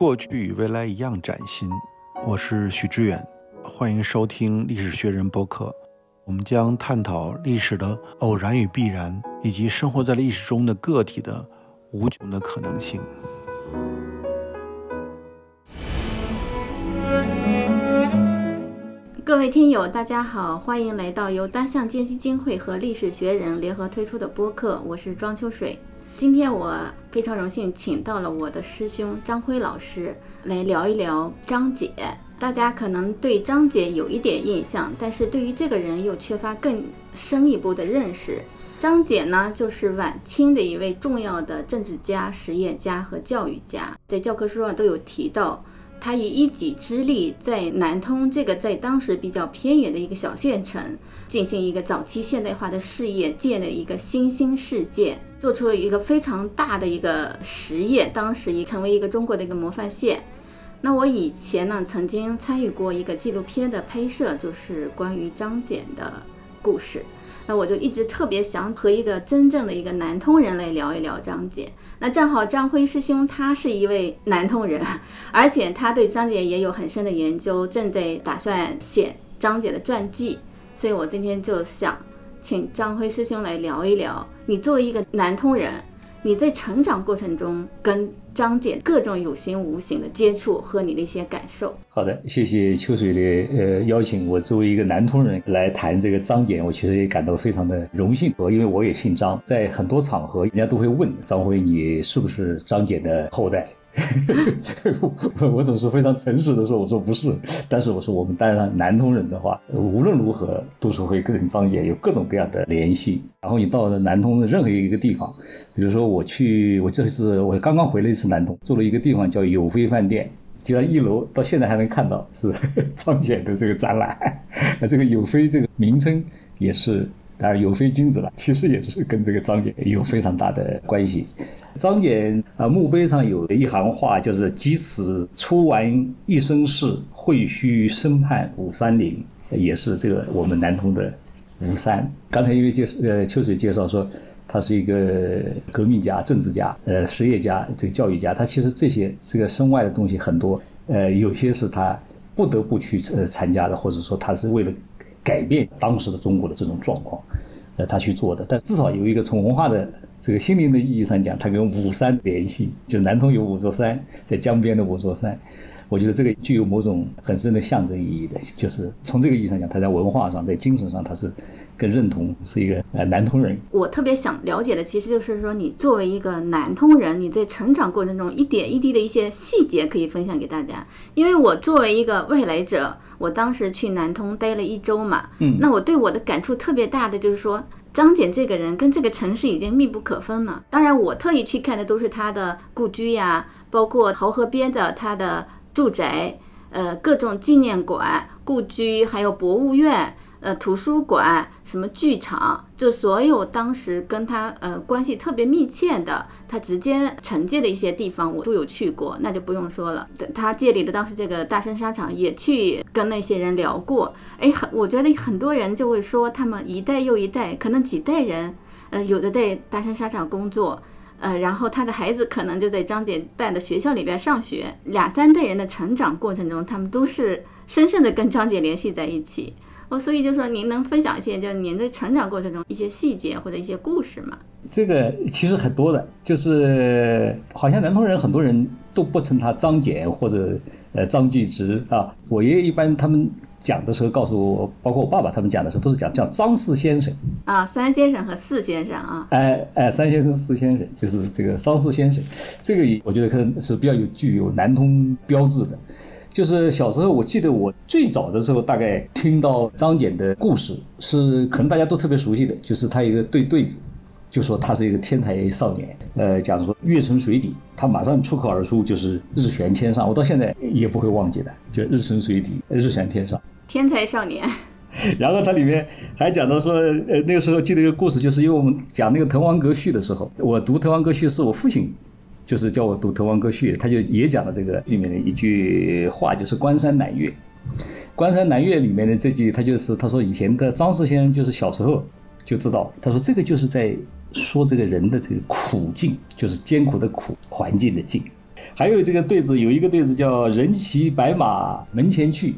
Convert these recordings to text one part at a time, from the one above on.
过去与未来一样崭新。我是许知远，欢迎收听历史学人播客。我们将探讨历史的偶然与必然，以及生活在历史中的个体的无穷的可能性。各位听友，大家好，欢迎来到由单向街基金会和历史学人联合推出的播客，我是庄秋水。今天我非常荣幸请到了我的师兄张辉老师来聊一聊张姐。大家可能对张姐有一点印象，但是对于这个人又缺乏更深一步的认识。张姐呢，就是晚清的一位重要的政治家、实业家和教育家，在教科书上都有提到。他以一己之力，在南通这个在当时比较偏远的一个小县城，进行一个早期现代化的事业，建了一个新兴世界，做出了一个非常大的一个实业，当时也成为一个中国的一个模范县。那我以前呢，曾经参与过一个纪录片的拍摄，就是关于张謇的故事。那我就一直特别想和一个真正的一个南通人来聊一聊张謇。那正好张辉师兄他是一位南通人，而且他对张謇也有很深的研究，正在打算写张謇的传记。所以我今天就想请张辉师兄来聊一聊，你作为一个南通人。你在成长过程中跟张謇各种有形无形的接触和你的一些感受。好的，谢谢秋水的呃邀请。我作为一个南通人来谈这个张謇，我其实也感到非常的荣幸。我因为我也姓张，在很多场合人家都会问张辉，你是不是张謇的后代？我 我总是非常诚实的说，我说不是，但是我说我们当然南通人的话，无论如何都是会跟张姐有各种各样的联系。然后你到了南通的任何一个地方，比如说我去，我这次我刚刚回了一次南通，住了一个地方叫友飞饭店，就在一楼，到现在还能看到是 张姐的这个展览。那 这个友飞这个名称也是。当然有非君子了，其实也是跟这个张謇有非常大的关系。张謇啊，墓碑上有一行话，就是“即此出完一生事，会须身畔五山陵”，也是这个我们南通的五山。刚才因为介呃秋水介绍说，他是一个革命家、政治家、呃实业家、这个教育家，他其实这些这个身外的东西很多，呃有些是他不得不去呃参加的，或者说他是为了。改变当时的中国的这种状况，呃，他去做的，但至少有一个从文化的这个心灵的意义上讲，他跟五山联系，就南通有五座山，在江边的五座山，我觉得这个具有某种很深的象征意义的，就是从这个意义上讲，他在文化上，在精神上，他是。更认同是一个呃南通人。我特别想了解的，其实就是说，你作为一个南通人，你在成长过程中一点一滴的一些细节可以分享给大家。因为我作为一个外来者，我当时去南通待了一周嘛，嗯，那我对我的感触特别大的就是说，张謇这个人跟这个城市已经密不可分了。当然，我特意去看的都是他的故居呀，包括濠河边的他的住宅，呃，各种纪念馆、故居，还有博物院。呃，图书馆、什么剧场，就所有当时跟他呃关系特别密切的，他直接承接的一些地方，我都有去过，那就不用说了。他借里的当时这个大生沙场，也去跟那些人聊过。哎，很，我觉得很多人就会说，他们一代又一代，可能几代人，呃，有的在大生沙场工作，呃，然后他的孩子可能就在张姐办的学校里边上学，两三代人的成长过程中，他们都是深深的跟张姐联系在一起。哦，所以就说您能分享一些，就您的成长过程中一些细节或者一些故事吗？这个其实很多的，就是好像南通人很多人都不称他张謇或者呃张继直啊。我爷爷一般他们讲的时候告诉我，包括我爸爸他们讲的时候都是讲叫张四先生啊，三先生和四先生啊。哎哎，三先生四先生就是这个张四先生，这个我觉得可能是比较有具有南通标志的。就是小时候，我记得我最早的时候，大概听到张謇的故事，是可能大家都特别熟悉的，就是他一个对对子，就说他是一个天才少年。呃，假如说月沉水底，他马上出口而出就是日悬天上，我到现在也不会忘记的，就日沉水底，日悬天上，天才少年。然后他里面还讲到说，呃，那个时候记得一个故事，就是因为我们讲那个《滕王阁序》的时候，我读《滕王阁序》是我父亲。就是叫我读《滕王阁序》，他就也讲了这个里面的一句话，就是“关山难越”。关山难越里面的这句，他就是他说以前的张氏先生就是小时候就知道，他说这个就是在说这个人的这个苦境，就是艰苦的苦环境的境。还有这个对子，有一个对子叫“人骑白马门前去”，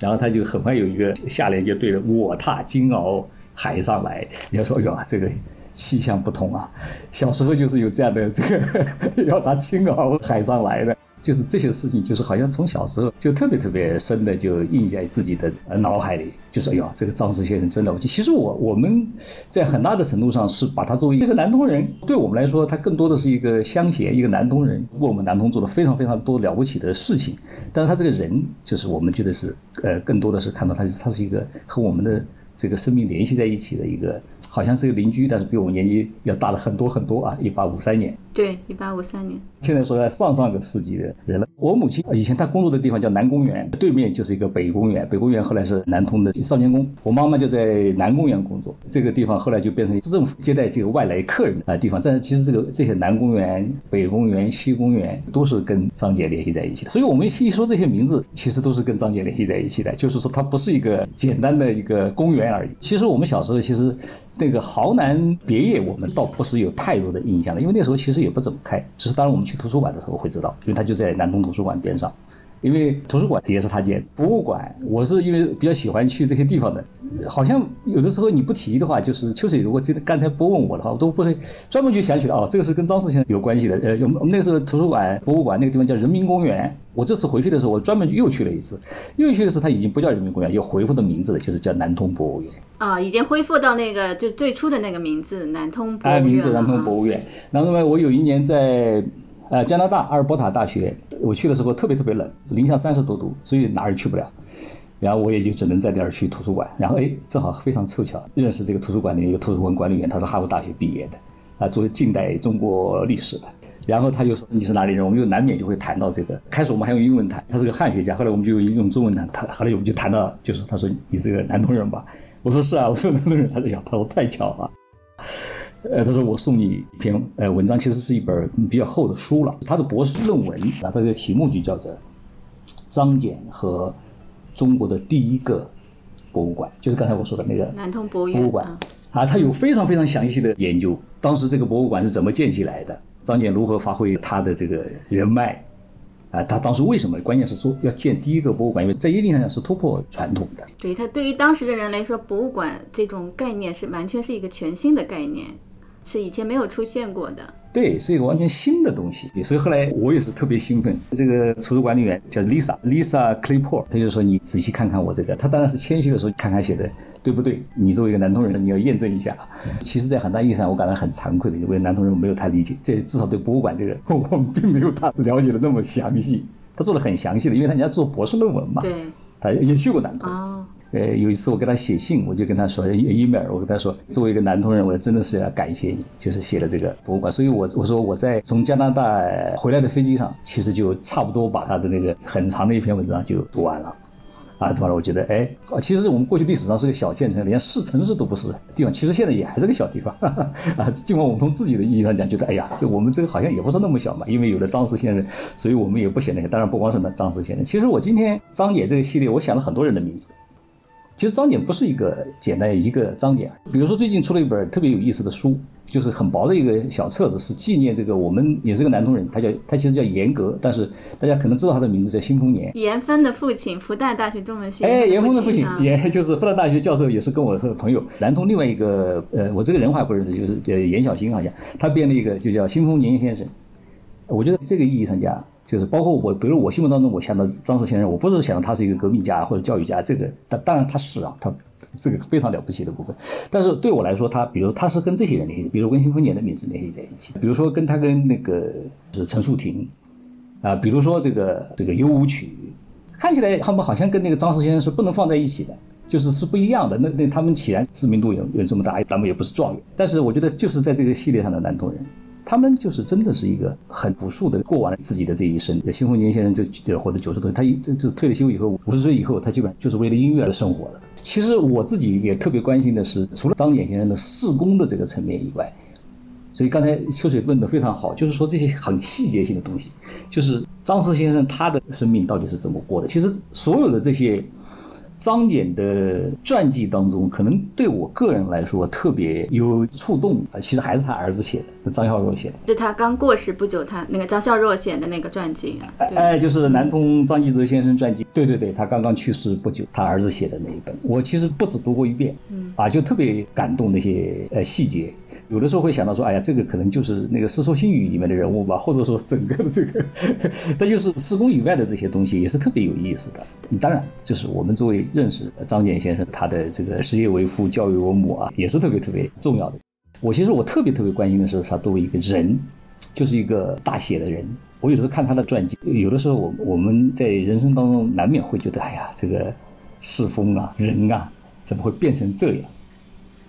然后他就很快有一个下联就对了：“我踏金鳌海上来。”你要说，哎呦，这个气象不同啊！小时候就是有这样的这个 要踏金鳌海上来的。就是这些事情，就是好像从小时候就特别特别深的就印在自己的脑海里，就说哟，这个张氏先生真了不起。其实我我们在很大的程度上是把他作为一个南通人，对我们来说，他更多的是一个乡贤，一个南通人，为我们南通做了非常非常多了不起的事情。但是他这个人，就是我们觉得是呃，更多的是看到他他是一个和我们的这个生命联系在一起的一个。好像是个邻居，但是比我们年纪要大了很多很多啊！一八五三年，对，一八五三年。现在说在上上个世纪的人了。我母亲以前她工作的地方叫南公园，对面就是一个北公园，北公园后来是南通的少年宫。我妈妈就在南公园工作，这个地方后来就变成市政府接待这个外来客人啊地方。但是其实这个这些南公园、北公园、西公园都是跟张姐联系在一起的。所以我们一说这些名字，其实都是跟张姐联系在一起的。就是说它不是一个简单的一个公园而已。其实我们小时候其实。那个豪南别业，我们倒不是有太多的印象了，因为那时候其实也也不怎么开，只是当然我们去图书馆的时候会知道，因为它就在南通图书馆边上。因为图书馆也是他建，博物馆我是因为比较喜欢去这些地方的，好像有的时候你不提的话，就是秋水如果真的刚才不问我的话，我都不会专门去想起来哦，这个是跟张世先生有关系的。呃，我们那个时候图书馆、博物馆那个地方叫人民公园，我这次回去的时候，我专门又去了一次，又去的时候他已经不叫人民公园，又恢复的名字了，就是叫南通博物院。啊，已经恢复到那个就最初的那个名字南通博物院。哎，名字南通博物院。然后呢，我有一年在。呃，加拿大阿尔伯塔大学，我去的时候特别特别冷，零下三十多度，所以哪儿也去不了。然后我也就只能在那儿去图书馆。然后哎，正好非常凑巧认识这个图书馆的一个图书馆管理员，他是哈佛大学毕业的，啊，做近代中国历史的。然后他就说你是哪里人？我们就难免就会谈到这个。开始我们还用英文谈，他是个汉学家。后来我们就用中文谈，他后来我们就谈到，就是他说你这个南通人吧？我说是啊，我说南通人。他说呀，他说太巧了。呃，他说我送你一篇呃文章，其实是一本比较厚的书了。他的博士论文，啊，他的题目就叫做《张謇和中国的第一个博物馆》，就是刚才我说的那个南通博物馆啊。他有非常非常详细的研究，当时这个博物馆是怎么建起来的，张謇如何发挥他的这个人脉啊，他当时为什么？关键是说要建第一个博物馆，因为在一定上讲是突破传统的。对他对于当时的人来说，博物馆这种概念是完全是一个全新的概念。是以前没有出现过的，对，是一个完全新的东西。所以后来我也是特别兴奋。这个图书管理员叫 Lisa，Lisa c l a y p o r 他就说你仔细看看我这个。他当然是谦虚的说，看看写的对不对？你作为一个南通人，你要验证一下。其实，在很大意义上，我感到很惭愧的，因为南通人没有太理解。这至少对博物馆这个，我们并没有他了解的那么详细。他做的很详细的，因为他人家做博士论文嘛，对，他也去过南通。呃，有一次我给他写信，我就跟他说，email，我跟他说，作为一个南通人，我真的是要感谢你，就是写了这个博物馆。所以，我我说我在从加拿大回来的飞机上，其实就差不多把他的那个很长的一篇文章就读完了，啊，读完了，我觉得，哎，其实我们过去历史上是个小县城，连市城市都不是地方，其实现在也还是个小地方，啊，尽管我们从自己的意义上讲，觉得，哎呀，这我们这个好像也不是那么小嘛，因为有了张氏先生，所以我们也不显得，当然不光是那张氏先生，其实我今天张姐这个系列，我想了很多人的名字。其实张謇不是一个简单一个张謇，比如说最近出了一本特别有意思的书，就是很薄的一个小册子，是纪念这个我们也是个南通人，他叫他其实叫严格，但是大家可能知道他的名字叫辛丰年。严峰的父亲，复旦大学中文系。哎，严峰的父亲，严就是复旦大学教授，也是跟我是朋友。南通另外一个呃，我这个人还不认识，就是叫严小新好像，他编了一个就叫辛丰年先生。我觉得这个意义上讲。就是包括我，比如我心目当中，我想到张氏先生，我不是想他是一个革命家或者教育家，这个当当然他是啊，他这个非常了不起的部分。但是对我来说，他比如他是跟这些人联系，比如跟新丰年的名字联系在一起，比如说跟他跟那个是陈树亭，啊，比如说这个这个幽舞曲，看起来他们好像跟那个张氏先生是不能放在一起的，就是是不一样的。那那他们起然知名度有有这么大，咱们也不是状元，但是我觉得就是在这个系列上的南通人。他们就是真的是一个很朴素的过完了自己的这一生。辛丰年先生就，就活到九十多，他一这这退了休以后，五十岁以后，他基本上就是为了音乐而生活的。其实我自己也特别关心的是，除了张謇先生的事工的这个层面以外，所以刚才秋水问的非常好，就是说这些很细节性的东西，就是张氏先生他的生命到底是怎么过的？其实所有的这些张謇的传记当中，可能对我个人来说特别有触动啊，其实还是他儿子写的，张孝若写的。就他刚过世不久，他那个张孝若写的那个传记啊，哎，就是南通张继泽先生传记。对对对，他刚刚去世不久，他儿子写的那一本，我其实不止读过一遍，嗯，啊，就特别感动那些呃细节，有的时候会想到说，哎呀，这个可能就是那个《世说新语》里面的人物吧，或者说整个的这个，但就是施工以外的这些东西也是特别有意思的。当然，就是我们作为认识张謇先生，他的这个实业为父，教育为母啊，也是特别特别重要的。我其实我特别特别关心的是他作为一个人，就是一个大写的人。我有时候看他的传记，有的时候我我们在人生当中难免会觉得，哎呀，这个世风啊，人啊，怎么会变成这样？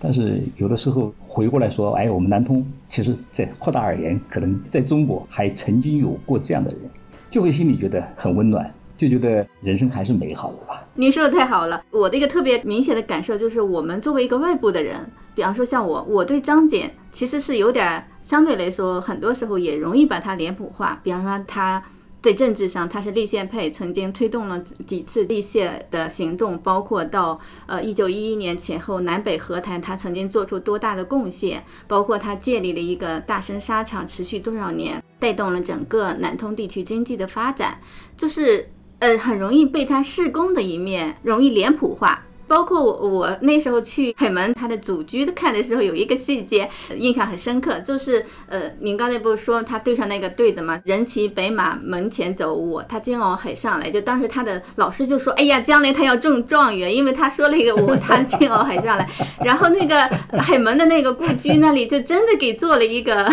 但是有的时候回过来说，哎，我们南通其实，在扩大而言，可能在中国还曾经有过这样的人，就会心里觉得很温暖。就觉得人生还是美好的吧。您说的太好了，我的一个特别明显的感受就是，我们作为一个外部的人，比方说像我，我对张謇其实是有点相对来说，很多时候也容易把他脸谱化。比方说他在政治上他是立宪派，曾经推动了几次立宪的行动，包括到呃一九一一年前后南北和谈，他曾经做出多大的贡献，包括他建立了一个大生纱厂，持续多少年，带动了整个南通地区经济的发展，就是。呃，很容易被他施工的一面容易脸谱化。包括我，我那时候去海门他的祖居看的时候，有一个细节印象很深刻，就是呃，您刚才不是说他对上那个对子吗？人骑北马门前走，我他金鳌海上来。就当时他的老师就说，哎呀，将来他要中状元，因为他说了一个我他金鳌海上来。然后那个海门的那个故居那里就真的给做了一个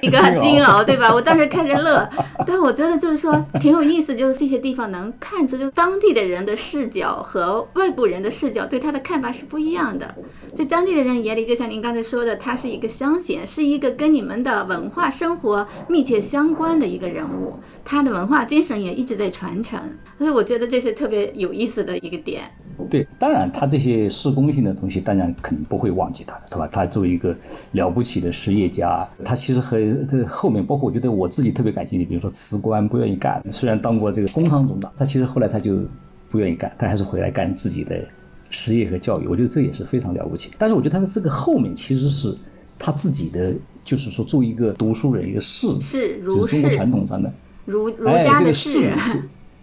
一个金 鳌，对吧？我当时看着乐，但我觉得就是说挺有意思，就是这些地方能看出就当地的人的视角和外部人的视。视角对他的看法是不一样的，在当地的人眼里，就像您刚才说的，他是一个乡贤，是一个跟你们的文化生活密切相关的一个人物，他的文化精神也一直在传承，所以我觉得这是特别有意思的一个点。对，当然他这些施工性的东西，当然肯定不会忘记他的，对吧？他作为一个了不起的实业家，他其实和这后面，包括我觉得我自己特别感兴趣，比如说辞官不愿意干，虽然当过这个工商总长，他其实后来他就不愿意干，他还是回来干自己的。实业和教育，我觉得这也是非常了不起。但是我觉得他的这个后面其实是他自己的，就是说作为一个读书人，一个士，是儒中国传统上的儒儒家的士。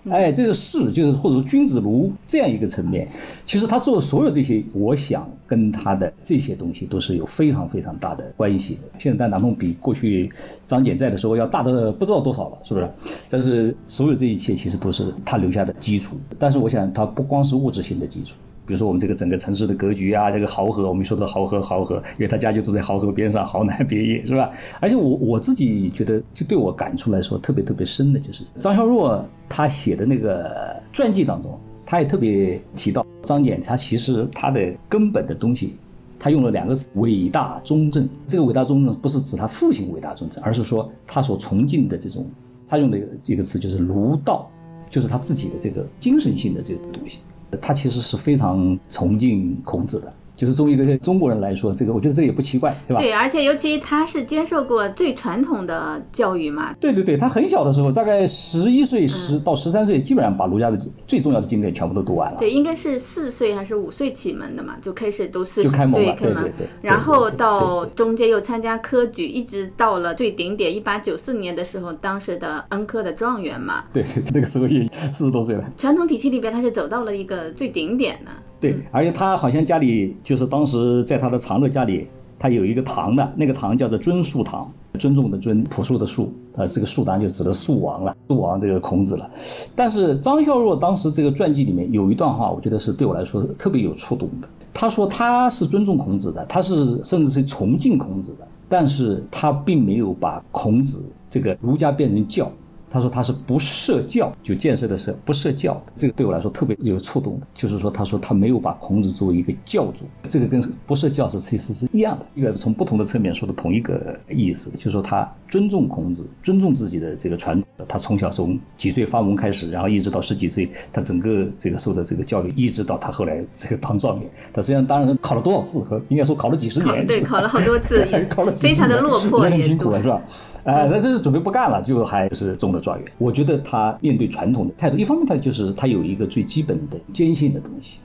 哎，这个士就是或者说君子儒这样一个层面。其实他做的所有这些，我想跟他的这些东西都是有非常非常大的关系的。现在在南通比过去张謇在的时候要大的不知道多少了，是不是？但是所有这一切其实都是他留下的基础。但是我想，他不光是物质性的基础。比如说我们这个整个城市的格局啊，这个濠河，我们说的濠河，濠河，因为他家就住在濠河边上，濠南别业，是吧？而且我我自己觉得，就对我感触来说特别特别深的，就是张孝若他写的那个传记当中，他也特别提到张謇，他其实他的根本的东西，他用了两个字：伟大忠正。这个伟大忠正不是指他父亲伟大忠正，而是说他所崇敬的这种，他用的这个词就是儒道，就是他自己的这个精神性的这个东西。他其实是非常崇敬孔子的。就是作为一个中国人来说，这个我觉得这也不奇怪，对吧？对，而且尤其他是接受过最传统的教育嘛。对对对，他很小的时候，大概十一岁十到十三岁，基本上把儒家的最重要的经典全部都读完了。对，应该是四岁还是五岁启蒙的嘛，就开始读四就开蒙了，对对对。然后到中间又参加科举，一直到了最顶点，一八九四年的时候，当时的恩科的状元嘛。对，那个时候也四十多岁了。传统体系里边，他是走到了一个最顶点的。对，而且他好像家里就是当时在他的长乐家里，他有一个堂的，那个堂叫做尊树堂，尊重的尊，朴素的树，呃这个树当然就指的树王了，树王这个孔子了。但是张孝若当时这个传记里面有一段话，我觉得是对我来说特别有触动的。他说他是尊重孔子的，他是甚至是崇敬孔子的，但是他并没有把孔子这个儒家变成教。他说他是不设教就建设的是不设教，这个对我来说特别有触动的，就是说他说他没有把孔子作为一个教主，这个跟不设教是其实是一样的，应该是从不同的侧面说的同一个意思，就是说他尊重孔子，尊重自己的这个传统，他从小从几岁发蒙开始，然后一直到十几岁，他整个这个受的这个教育，一直到他后来这个当状元，他实际上当然考了多少次和应该说考了几十年，对，考了好多次，考了非常的落魄，也很辛苦了是吧？哎，那这是准备不干了，就还是中了。状元。我觉得他面对传统的态度，一方面他就是他有一个最基本的坚信的东西，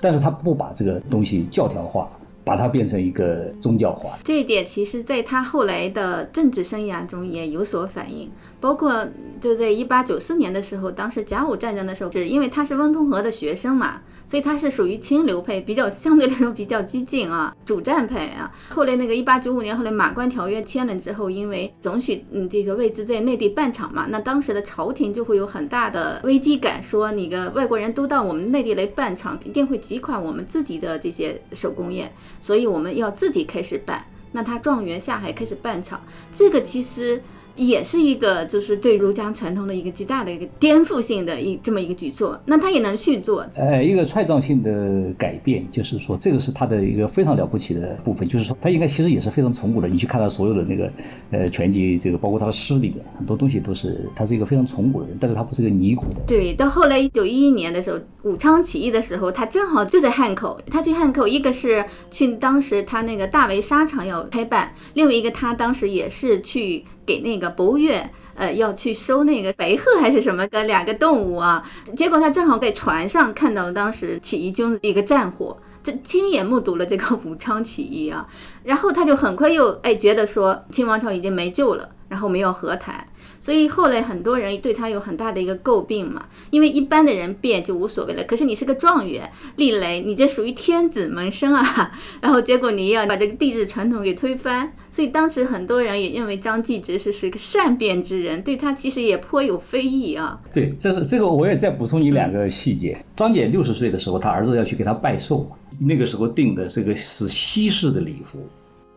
但是他不把这个东西教条化。把它变成一个宗教化，这一点其实在他后来的政治生涯中也有所反映。包括就在一八九四年的时候，当时甲午战争的时候，是因为他是温通和的学生嘛，所以他是属于清流派，比较相对来说比较激进啊，主战派啊。后来那个一八九五年，后来马关条约签了之后，因为准许嗯这个位置在内地办厂嘛，那当时的朝廷就会有很大的危机感，说你个外国人都到我们内地来办厂，一定会击垮我们自己的这些手工业，所以我们要自己开始办。那他状元下海开始办厂，这个其实。也是一个，就是对儒家传统的一个极大的一个颠覆性的一这么一个举措，那他也能去做。呃，一个创造性的改变，就是说这个是他的一个非常了不起的部分，就是说他应该其实也是非常崇古的。你去看他所有的那个呃全集，这个包括他的诗里面很多东西都是他是一个非常崇古的人，但是他不是个尼古的。对，到后来一九一一年的时候，武昌起义的时候，他正好就在汉口。他去汉口，一个是去当时他那个大围沙场要开办，另外一个他当时也是去。给那个博物院，呃，要去收那个白鹤还是什么的两个动物啊？结果他正好在船上看到了当时起义军的一个战火，这亲眼目睹了这个武昌起义啊，然后他就很快又哎觉得说清王朝已经没救了，然后我们要和谈。所以后来很多人对他有很大的一个诟病嘛，因为一般的人变就无所谓了，可是你是个状元，立雷你这属于天子门生啊，然后结果你要把这个帝制传统给推翻，所以当时很多人也认为张继直是是个善变之人，对他其实也颇有非议啊。对，这是这个我也再补充你两个细节。张俭六十岁的时候，他儿子要去给他拜寿，那个时候定的这个是西式的礼服，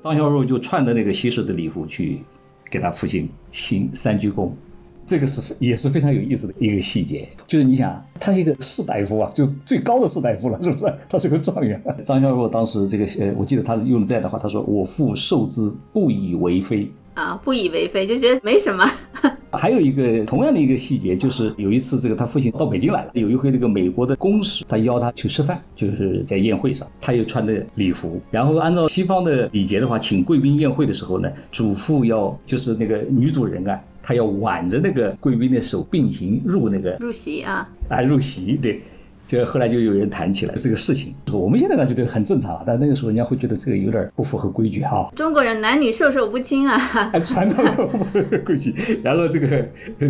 张孝孺就穿着那个西式的礼服去。给他父亲行三鞠躬，这个是也是非常有意思的一个细节。就是你想，他是一个士大夫啊，就最高的士大夫了，是不是？他是个状元。张孝孺当时这个呃，我记得他用了这样的话，他说：“我父受之不以为非。”啊，不以为非，就觉得没什么。还有一个同样的一个细节，就是有一次这个他父亲到北京来了，有一回那个美国的公使他邀他去吃饭，就是在宴会上，他又穿的礼服，然后按照西方的礼节的话，请贵宾宴会的时候呢，主妇要就是那个女主人啊，她要挽着那个贵宾的手并行入那个入席啊，啊入席，对。就后来就有人谈起来这个事情，我们现在呢觉得很正常，但那个时候人家会觉得这个有点不符合规矩哈。中国人男女授受不亲啊，传统规矩。然后这个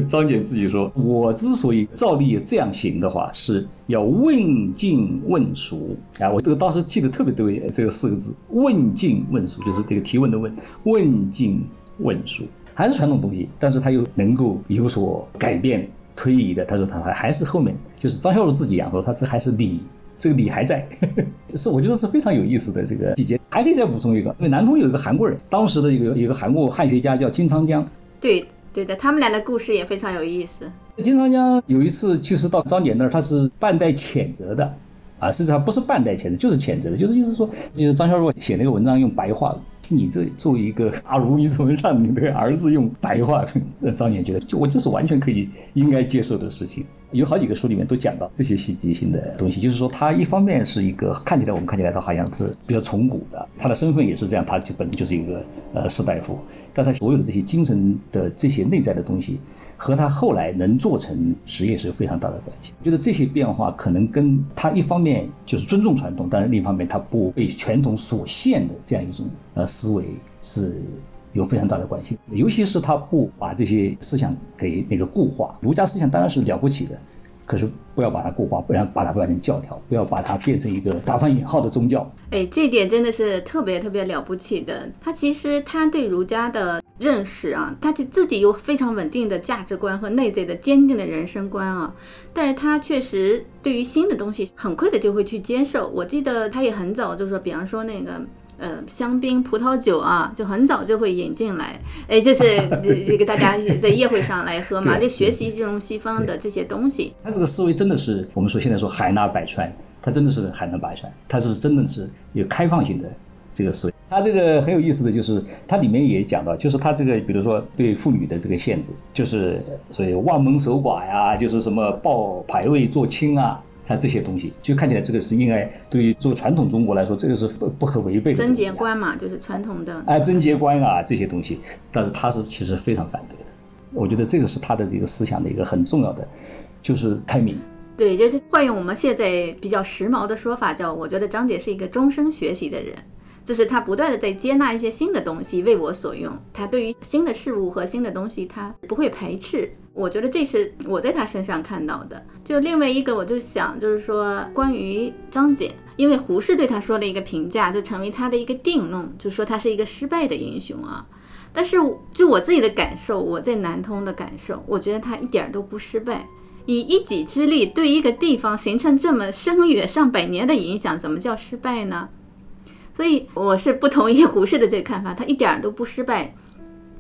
张姐自己说，我之所以照例这样行的话，是要问尽问熟啊。我这个当时记得特别对，这个四个字，问尽问熟，就是这个提问的问，问尽问熟，还是传统东西，但是它又能够有所改变。推移的，他说他还还是后面就是张孝孺自己讲说他这还是理，这个理还在，是我觉得是非常有意思的这个细节。还可以再补充一个，因为南通有一个韩国人，当时的一个一个韩国汉学家叫金昌江。对对的，他们俩的故事也非常有意思。金昌江有一次就是到张謇那儿，他是半带谴责的，啊，实际上不是半带谴责，就是谴责的，就是意思说，就是张孝孺写那个文章用白话。你这作为一个 阿如，你怎么让你的儿子用白话？张岩觉得，就我这是完全可以应该接受的事情。有好几个书里面都讲到这些细节性的东西，就是说他一方面是一个看起来我们看起来他好像是比较崇古的，他的身份也是这样，他就本身就是一个呃士大夫，但他所有的这些精神的这些内在的东西，和他后来能做成实业是有非常大的关系。我觉得这些变化可能跟他一方面就是尊重传统，但是另一方面他不被传统所限的这样一种呃思维是。有非常大的关系，尤其是他不把这些思想给那个固化。儒家思想当然是了不起的，可是不要把它固化，不要把它变成教条，不要把它变成一个打上引号的宗教。哎，这点真的是特别特别了不起的。他其实他对儒家的认识啊，他就自己有非常稳定的价值观和内在的坚定的人生观啊，但是他确实对于新的东西很快的就会去接受。我记得他也很早就说，比方说那个。呃，香槟、葡萄酒啊，就很早就会引进来，哎，就 是这个大家在宴会上来喝嘛，就学习这种西方的这些东西。他这个思维真的是我们说现在说海纳百川，他真的是海纳百川，他是真的是有开放性的这个思维。他这个很有意思的就是，他里面也讲到，就是他这个比如说对妇女的这个限制，就是所以望门守寡呀，就是什么抱牌位做亲啊。他这些东西，就看起来这个是应该对于做传统中国来说，这个是不不可违背的。贞节观嘛，就是传统的。哎，贞节观啊，这些东西，但是他是其实非常反对的。我觉得这个是他的这个思想的一个很重要的，就是开明。对，就是换用我们现在比较时髦的说法，叫我觉得张姐是一个终生学习的人，就是他不断的在接纳一些新的东西为我所用，他对于新的事物和新的东西他不会排斥。我觉得这是我在他身上看到的。就另外一个，我就想就是说关于张姐，因为胡适对她说了一个评价，就成为她的一个定论，就说她是一个失败的英雄啊。但是就我自己的感受，我在南通的感受，我觉得她一点都不失败。以一己之力对一个地方形成这么深远上百年的影响，怎么叫失败呢？所以我是不同意胡适的这个看法，他一点都不失败。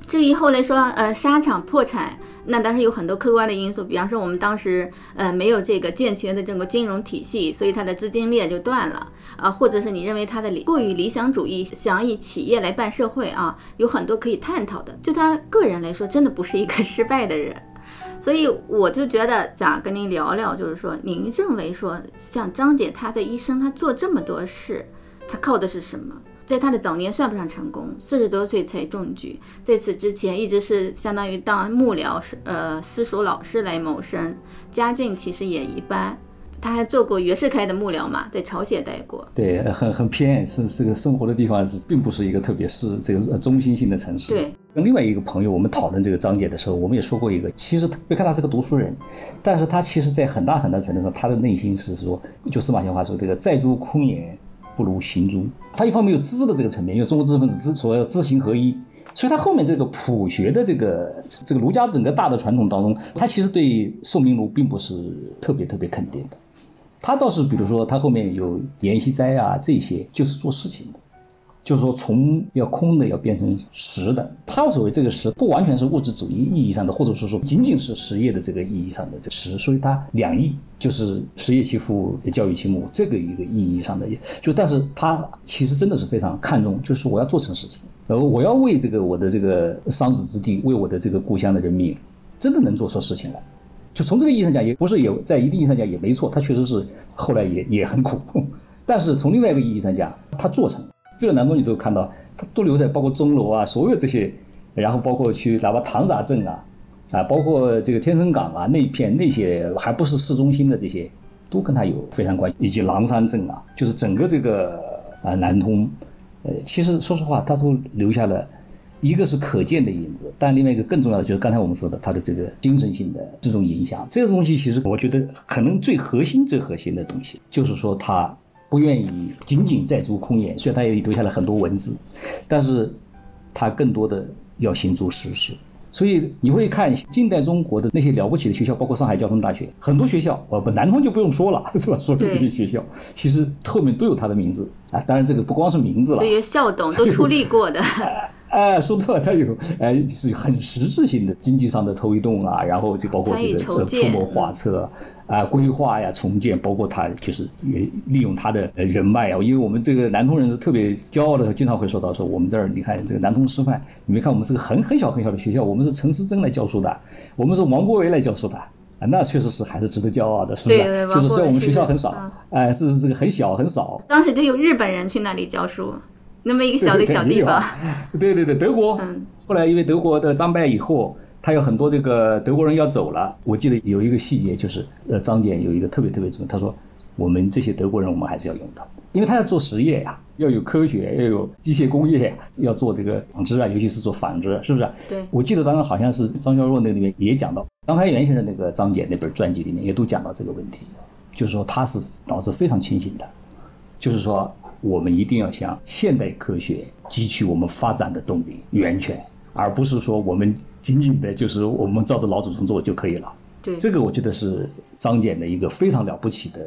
至于后来说，呃，沙场破产，那当然有很多客观的因素，比方说我们当时呃没有这个健全的整个金融体系，所以它的资金链就断了啊，或者是你认为他的理过于理想主义，想以企业来办社会啊，有很多可以探讨的。就他个人来说，真的不是一个失败的人。所以我就觉得想跟您聊聊，就是说，您认为说，像张姐她在一生她做这么多事，她靠的是什么？在他的早年算不上成功，四十多岁才中举，在此之前一直是相当于当幕僚，呃，私塾老师来谋生，家境其实也一般。他还做过袁世凯的幕僚嘛，在朝鲜待过。对，很很偏，是这个生活的地方是，并不是一个特别是这个中心性的城市。对。跟另外一个朋友，我们讨论这个章节的时候，我们也说过一个，其实别看他是个读书人，但是他其实在很大很大程度上，他的内心是说，就司马迁话说，这个在诸空言不如行诸。他一方面有知的这个层面，因为中国知识分子知所以要知行合一，所以他后面这个普学的这个这个儒家整个大的传统当中，他其实对宋明儒并不是特别特别肯定的。他倒是，比如说，他后面有阎锡斋啊，这些就是做事情的，就是说从要空的要变成实的。他所谓这个实，不完全是物质主义意义上的，或者是说仅仅是实业的这个意义上的这个实，所以他两义就是实业其父，教育其母这个一个意义上的，就但是他其实真的是非常看重，就是我要做成事情，呃，我要为这个我的这个桑梓之地，为我的这个故乡的人民，真的能做出事情来。就从这个意义上讲，也不是也在一定意义上讲也没错，他确实是后来也也很苦。但是从另外一个意义上讲，他做成，去了南通你都看到，他都留在包括钟楼啊，所有这些，然后包括去哪怕唐闸镇啊，啊，包括这个天生港啊那片那些还不是市中心的这些，都跟他有非常关系，以及狼山镇啊，就是整个这个啊南通，呃，其实说实话，他都留下了。一个是可见的影子，但另外一个更重要的就是刚才我们说的他的这个精神性的这种影响。这个东西其实我觉得可能最核心、最核心的东西，就是说他不愿意仅仅在做空言，虽然他也留下了很多文字，但是他更多的要行诸实事。所以你会看近代中国的那些了不起的学校，包括上海交通大学，很多学校，呃不，南通就不用说了，是吧？所有这些学校其实后面都有他的名字啊。当然这个不光是名字了，这些校董都出力过的。哎，说错了，它有哎，是很实质性的经济上的推动啊，然后就包括这个这出谋划策啊、规划呀、重建，包括他就是也利用他的人脉啊。因为我们这个南通人特别骄傲的，经常会说到说我们这儿，你看这个南通师范，你没看我们是个很很小很小的学校，我们是陈思珍来教书的，我们是王国维来教书的啊，那确实是还是值得骄傲的，是不是？就是虽然我们学校很少，哎，是这个很小很少。当时就有日本人去那里教书。那么一个小的小地方，对对对，德国。嗯。后来因为德国的战败以后，他有很多这个德国人要走了。我记得有一个细节，就是呃，张謇有一个特别特别重要，他说我们这些德国人，我们还是要用的，因为他要做实业呀，要有科学，要有机械工业，要做这个纺织啊，尤其是做纺织，是不是？对。我记得当时好像是张孝若那里面也讲到，张开元先生那个张謇那本传记里面也都讲到这个问题，就是说他是脑子非常清醒的，就是说。我们一定要向现代科学汲取我们发展的动力源泉，而不是说我们仅仅的就是我们照着老祖宗做就可以了。对，这个我觉得是张謇的一个非常了不起的，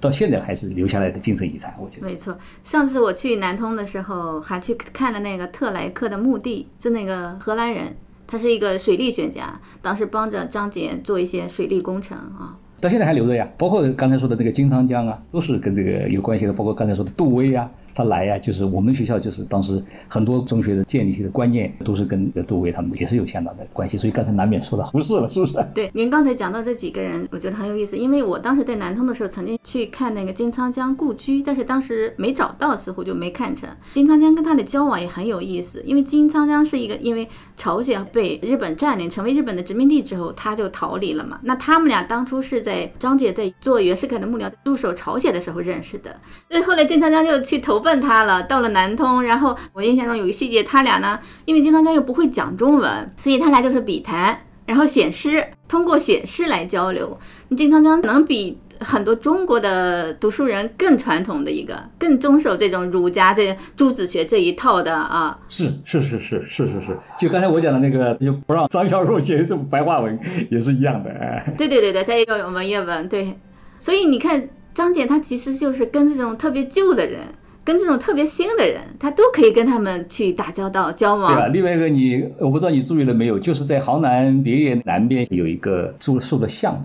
到现在还是留下来的精神遗产。我觉得没错。上次我去南通的时候，还去看了那个特莱克的墓地，就那个荷兰人，他是一个水利学家，当时帮着张謇做一些水利工程啊。到现在还留着呀，包括刚才说的那个金昌江啊，都是跟这个有关系的。包括刚才说的杜威啊，他来呀，就是我们学校就是当时很多中学的建立起的观念都是跟杜威他们也是有相当的关系，所以刚才难免说到胡适了，是不是？对，您刚才讲到这几个人，我觉得很有意思，因为我当时在南通的时候曾经去看那个金仓江故居，但是当时没找到，似乎就没看成。金仓江跟他的交往也很有意思，因为金仓江是一个因为朝鲜被日本占领，成为日本的殖民地之后，他就逃离了嘛。那他们俩当初是在张姐在做袁世凯的幕僚，入手朝鲜的时候认识的。所以后来金仓江就去投奔 奔他了，到了南通。然后我印象中有个细节，他俩呢，因为金汤江又不会讲中文，所以他俩就是笔谈，然后写诗，通过写诗来交流。金汤江能比很多中国的读书人更传统的一个，更遵守这种儒家这朱子学这一套的啊。是是是是是是是，就刚才我讲的那个，就不让张小若写这种白话文也是一样的。哎，对对对对，他也有文言文，对。所以你看。张姐她其实就是跟这种特别旧的人，跟这种特别新的人，他都可以跟他们去打交道、交往。对吧？另外一个，你我不知道你注意了没有，就是在杭南别野南边有一个住树的像，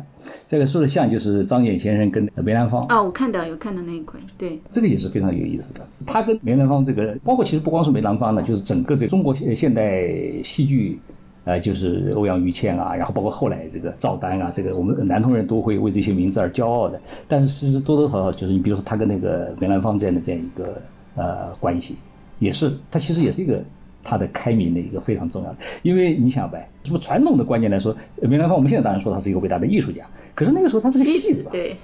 这个树的像就是张謇先生跟梅兰芳。哦，我看到有看到那一块，对，这个也是非常有意思的。他跟梅兰芳这个，包括其实不光是梅兰芳呢，就是整个这中国现现代戏剧。呃，就是欧阳予倩啊，然后包括后来这个赵丹啊，这个我们南通人都会为这些名字而骄傲的。但是其实多多少少就是你比如说他跟那个梅兰芳这样的这样一个呃关系，也是他其实也是一个他的开明的一个非常重要的。因为你想呗，什么传统的观念来说，梅兰芳我们现在当然说他是一个伟大的艺术家，可是那个时候他是个戏子，对，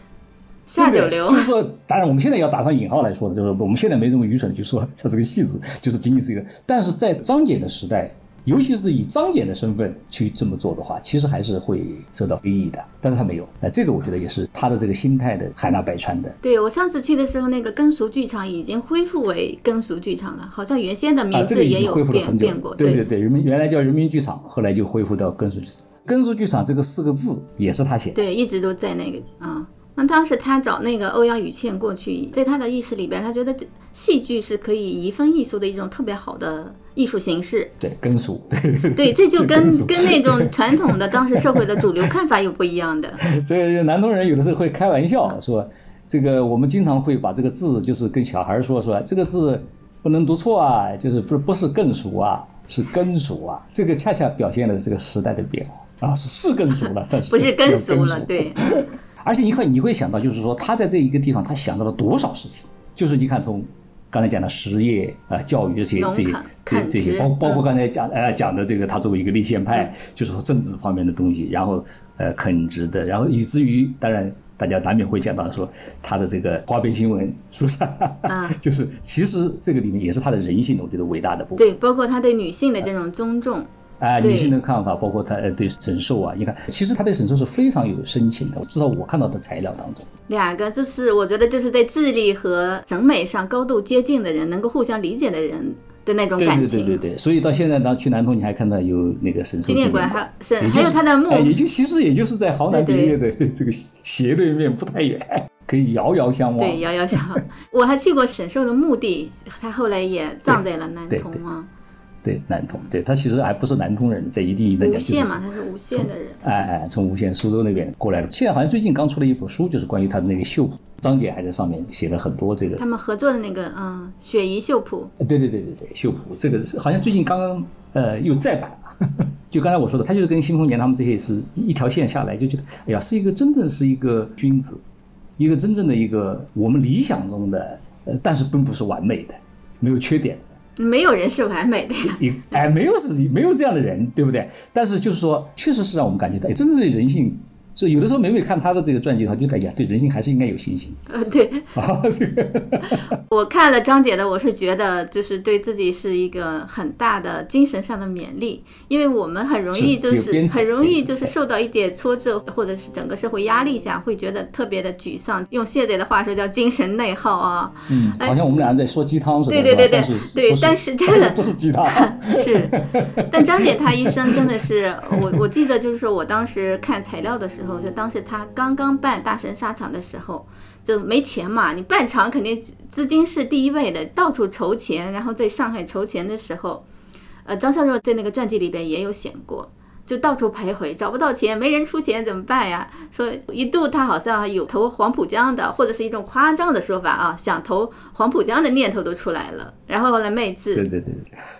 下九流。就是说，当然我们现在要打上引号来说的，就是我们现在没这么愚蠢，就说他是个戏子，就是仅仅是一个。但是在张謇的时代。尤其是以张謇的身份去这么做的话，其实还是会受到非议的。但是他没有，那这个我觉得也是他的这个心态的海纳百川的。对我上次去的时候，那个根俗剧场已经恢复为根俗剧场了，好像原先的名字也有变变过。对对对，人民原来叫人民剧场，后来就恢复到根俗剧场。根俗剧场这个四个字也是他写的。对，一直都在那个啊。那当时他找那个欧阳雨倩过去，在他的意识里边，他觉得戏剧是可以移风易俗的一种特别好的艺术形式。对，根俗。对，这就跟跟那种传统的当时社会的主流看法又不一样的。所以南通人有的时候会开玩笑说，这个我们经常会把这个字，就是跟小孩说说，这个字不能读错啊，就是不不是更熟啊，是根熟啊。这个恰恰表现了这个时代的变化啊，是是更熟了，但是 不是更熟了，对。而且你看，你会想到，就是说他在这一个地方，他想到了多少事情？就是你看，从刚才讲的实业啊、教育这些、这些、这这些，包包括刚才讲呃讲的这个，他作为一个立宪派，就是说政治方面的东西，然后呃肯直的，然后以至于当然大家难免会讲到说他的这个花边新闻，是不是？啊，就是其实这个里面也是他的人性，我觉得伟大的部分。对，包括他对女性的这种尊重。啊，女性的看法，包括她呃对沈寿啊，你看，其实他对沈寿是非常有深情的，至少我看到的材料当中，两个就是我觉得就是在智力和审美上高度接近的人，能够互相理解的人的那种感情。对对对对对，所以到现在当去南通，你还看到有那个沈寿纪念馆，还是还有他的墓，也就其实也就是在濠南别业的这个斜对面，不太远，可以遥遥相望。对，遥遥相望。我还去过沈寿的墓地，他后来也葬在了南通啊。对南通，对他其实还不是南通人，在一地在讲，无县嘛，他是无县的人。哎哎，从无县苏州那边过来的。现在好像最近刚出了一本书，就是关于他的那个绣谱。张姐还在上面写了很多这个。他们合作的那个，嗯，雪姨绣谱。对对对对对，绣谱这个是好像最近刚刚呃又再版了。就刚才我说的，他就是跟新丰年他们这些是一条线下来，就觉得哎呀，是一个真正是一个君子，一个真正的一个我们理想中的，呃，但是并不是完美的，没有缺点。没有人是完美的呀，哎，没有是，没有这样的人，对不对？但是就是说，确实是让我们感觉到，真正的人性。所以有的时候每每看他的这个传记，他就在讲对人性还是应该有信心。呃，对。啊，这个 我看了张姐的，我是觉得就是对自己是一个很大的精神上的勉励，因为我们很容易就是很容易就是受到一点挫折，或者是整个社会压力下，会觉得特别的沮丧。用现在的话说叫精神内耗啊。嗯，好像我们俩在说鸡汤似的。对对对对，对，但是真的 不是鸡汤。是，但张姐她一生真的是，我我记得就是说我当时看材料的时候。就当时他刚刚办大神沙场的时候，就没钱嘛。你办场肯定资金是第一位的，到处筹钱。然后在上海筹钱的时候，呃，张孝若在那个传记里边也有写过。就到处徘徊，找不到钱，没人出钱怎么办呀？说一度他好像有投黄浦江的，或者是一种夸张的说法啊，想投黄浦江的念头都出来了。然后后来卖字，对对对，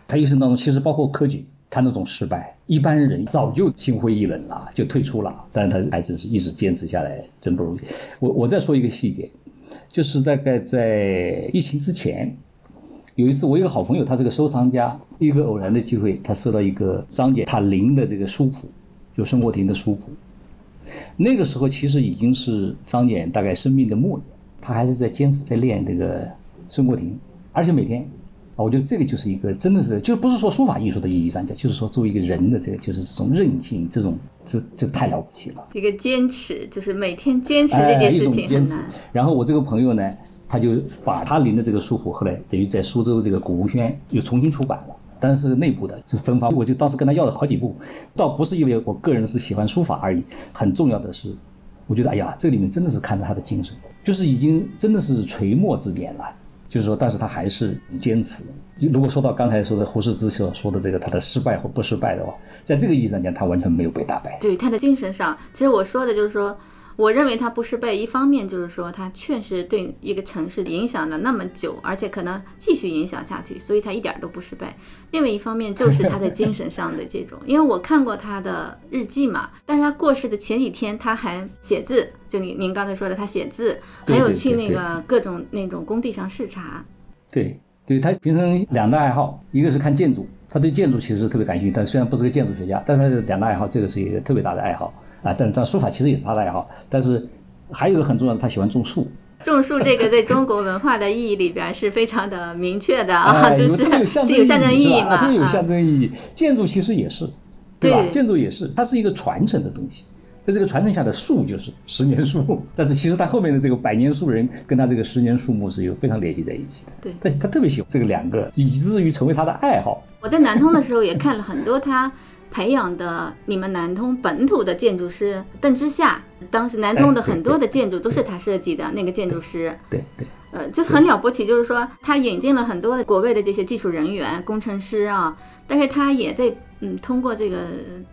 他一生当中其实包括科举，他那种失败，一般人早就心灰意冷了，就退出了。但是他还真是一直坚持下来，真不容易。我我再说一个细节，就是大概在疫情之前。有一次，我一个好朋友，他是个收藏家，一个偶然的机会，他收到一个张謇他临的这个书谱，就孙国庭的书谱。那个时候其实已经是张謇大概生命的末年，他还是在坚持在练这个孙国庭，而且每天，啊，我觉得这个就是一个真的是，就不是说书法艺术的意义上讲，就是说作为一个人的这个，就是这种韧性，这种这这太了不起了。一个坚持，就是每天坚持这件事情很难。然后我这个朋友呢。他就把他临的这个书谱，后来等于在苏州这个古吴轩又重新出版了，但是内部的是分发，我就当时跟他要了好几部，倒不是因为我个人是喜欢书法而已，很重要的是，我觉得哎呀，这里面真的是看到他的精神，就是已经真的是垂墨之年了，就是说，但是他还是坚持。如果说到刚才说的胡适之所说的这个他的失败或不失败的话，在这个意义上讲，他完全没有被打败。对他的精神上，其实我说的就是说。我认为他不失败，一方面就是说他确实对一个城市影响了那么久，而且可能继续影响下去，所以他一点都不失败。另外一方面就是他的精神上的这种，因为我看过他的日记嘛，但是他过世的前几天他还写字，就您您刚才说的他写字，还有去那个各种那种工地上视察。对，对他平生两大爱好，一个是看建筑，他对建筑其实特别感兴趣，但虽然不是个建筑学家，但他的两大爱好，这个是一个特别大的爱好。啊，但但书法其实也是他的爱好，但是还有一个很重要的，他喜欢种树。种树这个在中国文化的意义里边是非常的明确的啊，就是有象征意义嘛，这个有象征意义。建筑其实也是，对吧？建筑也是，它是一个传承的东西。在这个传承下的树就是十年树，但是其实他后面的这个百年树人跟他这个十年树木是有非常联系在一起的。对，他他特别喜欢这个两个，以至于成为他的爱好。我在南通的时候也看了很多他。培养的你们南通本土的建筑师邓之夏，当时南通的很多的建筑都是他设计的那个建筑师，对对，呃，就很了不起，就是说他引进了很多的国外的这些技术人员、工程师啊，但是他也在嗯通过这个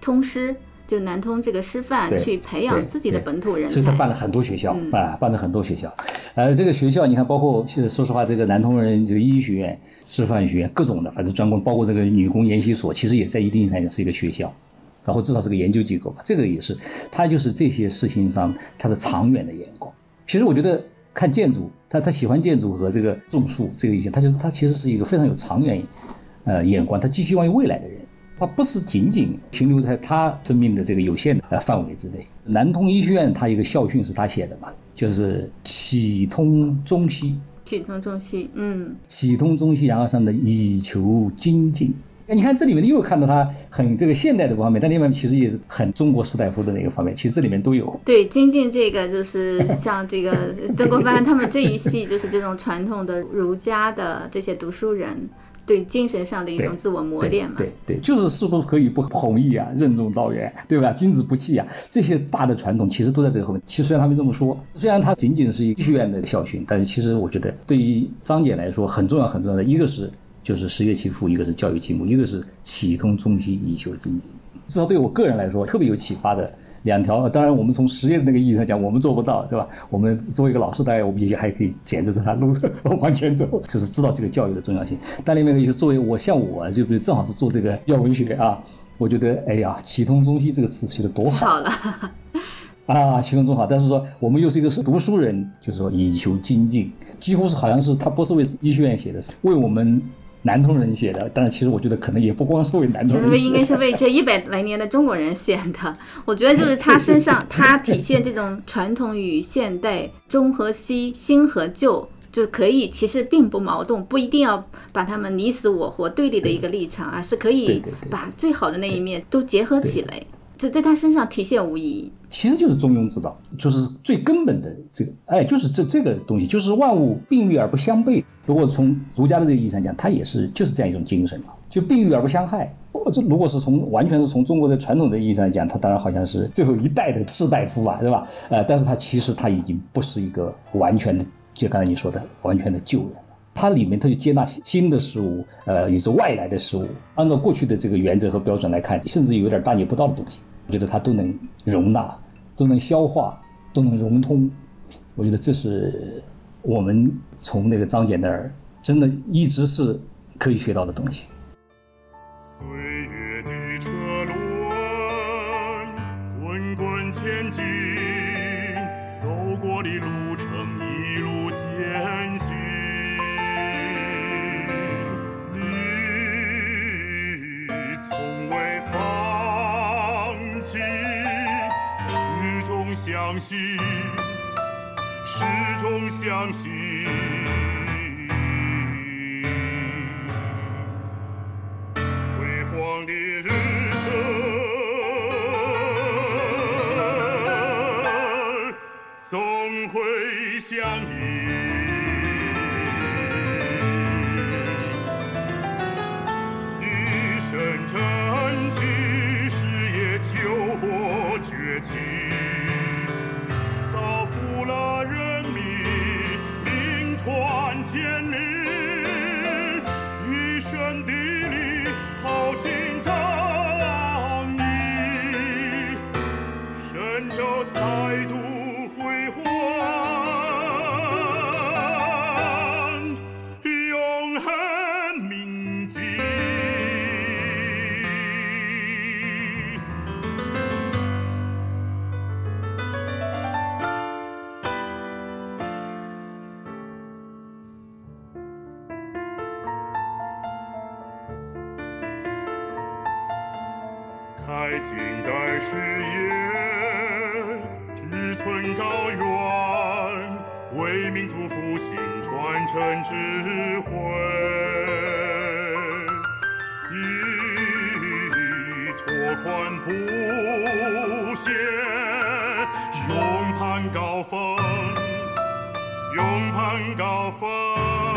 通师。就南通这个师范去培养自己的本土人才，所以他办了很多学校啊，办了很多学校。呃，这个学校你看，包括现在说实话，这个南通人这个医学院、师范学院各种的，反正专攻，包括这个女工研习所，其实也在一定上讲是一个学校，然后至少是个研究机构吧。这个也是，他就是这些事情上他是长远的眼光。其实我觉得看建筑，他他喜欢建筑和这个种树这个意见，他就他其实是一个非常有长远呃眼光，他寄希望于未来的人。他不是仅仅停留在他生命的这个有限的范围之内。南通医学院他一个校训是他写的嘛，就是启通中西，启通中西，嗯，启通中西，然后上的以求精进。哎，你看这里面又看到他很这个现代的方面，但另外其实也是很中国士大夫的那个方面，其实这里面都有。对，精进这个就是 像这个曾国藩他们这一系，就是这种传统的儒家的这些读书人。对精神上的一种自我磨练嘛，对对，就是是不是可以不弘毅啊，任重道远，对吧？君子不器啊，这些大的传统其实都在这个后面。其实虽然他们这么说，虽然他仅仅是一个医学院的校训，但是其实我觉得对于张姐来说很重要很重要的一个是就是十月其父，一个是教育其母，一个是启通中西以求精进。至少对我个人来说特别有启发的。两条，当然我们从实验的那个意义上讲，我们做不到，对吧？我们作为一个老师，大家我们也还可以捡着他路往前走，就是知道这个教育的重要性。但另外一个就是作为我像我，就比如正好是做这个药文学啊，我觉得哎呀，启通中西这个词写的多好。好了。啊，启通中好，但是说我们又是一个是读书人，就是说以求精进，几乎是好像是他不是为医学院写的，是为我们。南通人写的，但是其实我觉得可能也不光是为南通人写的，应该是为这一百来年的中国人写的。我觉得就是他身上，他体现这种传统与现代、中和西、新和旧，就可以其实并不矛盾，不一定要把他们你死我活对立的一个立场，而是可以把最好的那一面都结合起来。就在他身上体现无疑，其实就是中庸之道，就是最根本的这个，哎，就是这这个东西，就是万物并育而不相悖。如果从儒家的这个意义上讲，它也是就是这样一种精神啊，就并育而不相害。这如果是从完全是从中国的传统的意义上讲，他当然好像是最后一代的士大夫吧，对吧？呃，但是他其实他已经不是一个完全的，就刚才你说的完全的旧人了。它里面它就接纳新的事物，呃，也是外来的事物。按照过去的这个原则和标准来看，甚至有点大逆不道的东西，我觉得它都能容纳，都能消化，都能融通。我觉得这是我们从那个张謇那儿真的一直是可以学到的东西。岁月的车轮滚滚前进，走过的路程相信，始终相信，辉煌的日子总会相依。一身真气，事业救国崛起。高峰，勇攀高峰。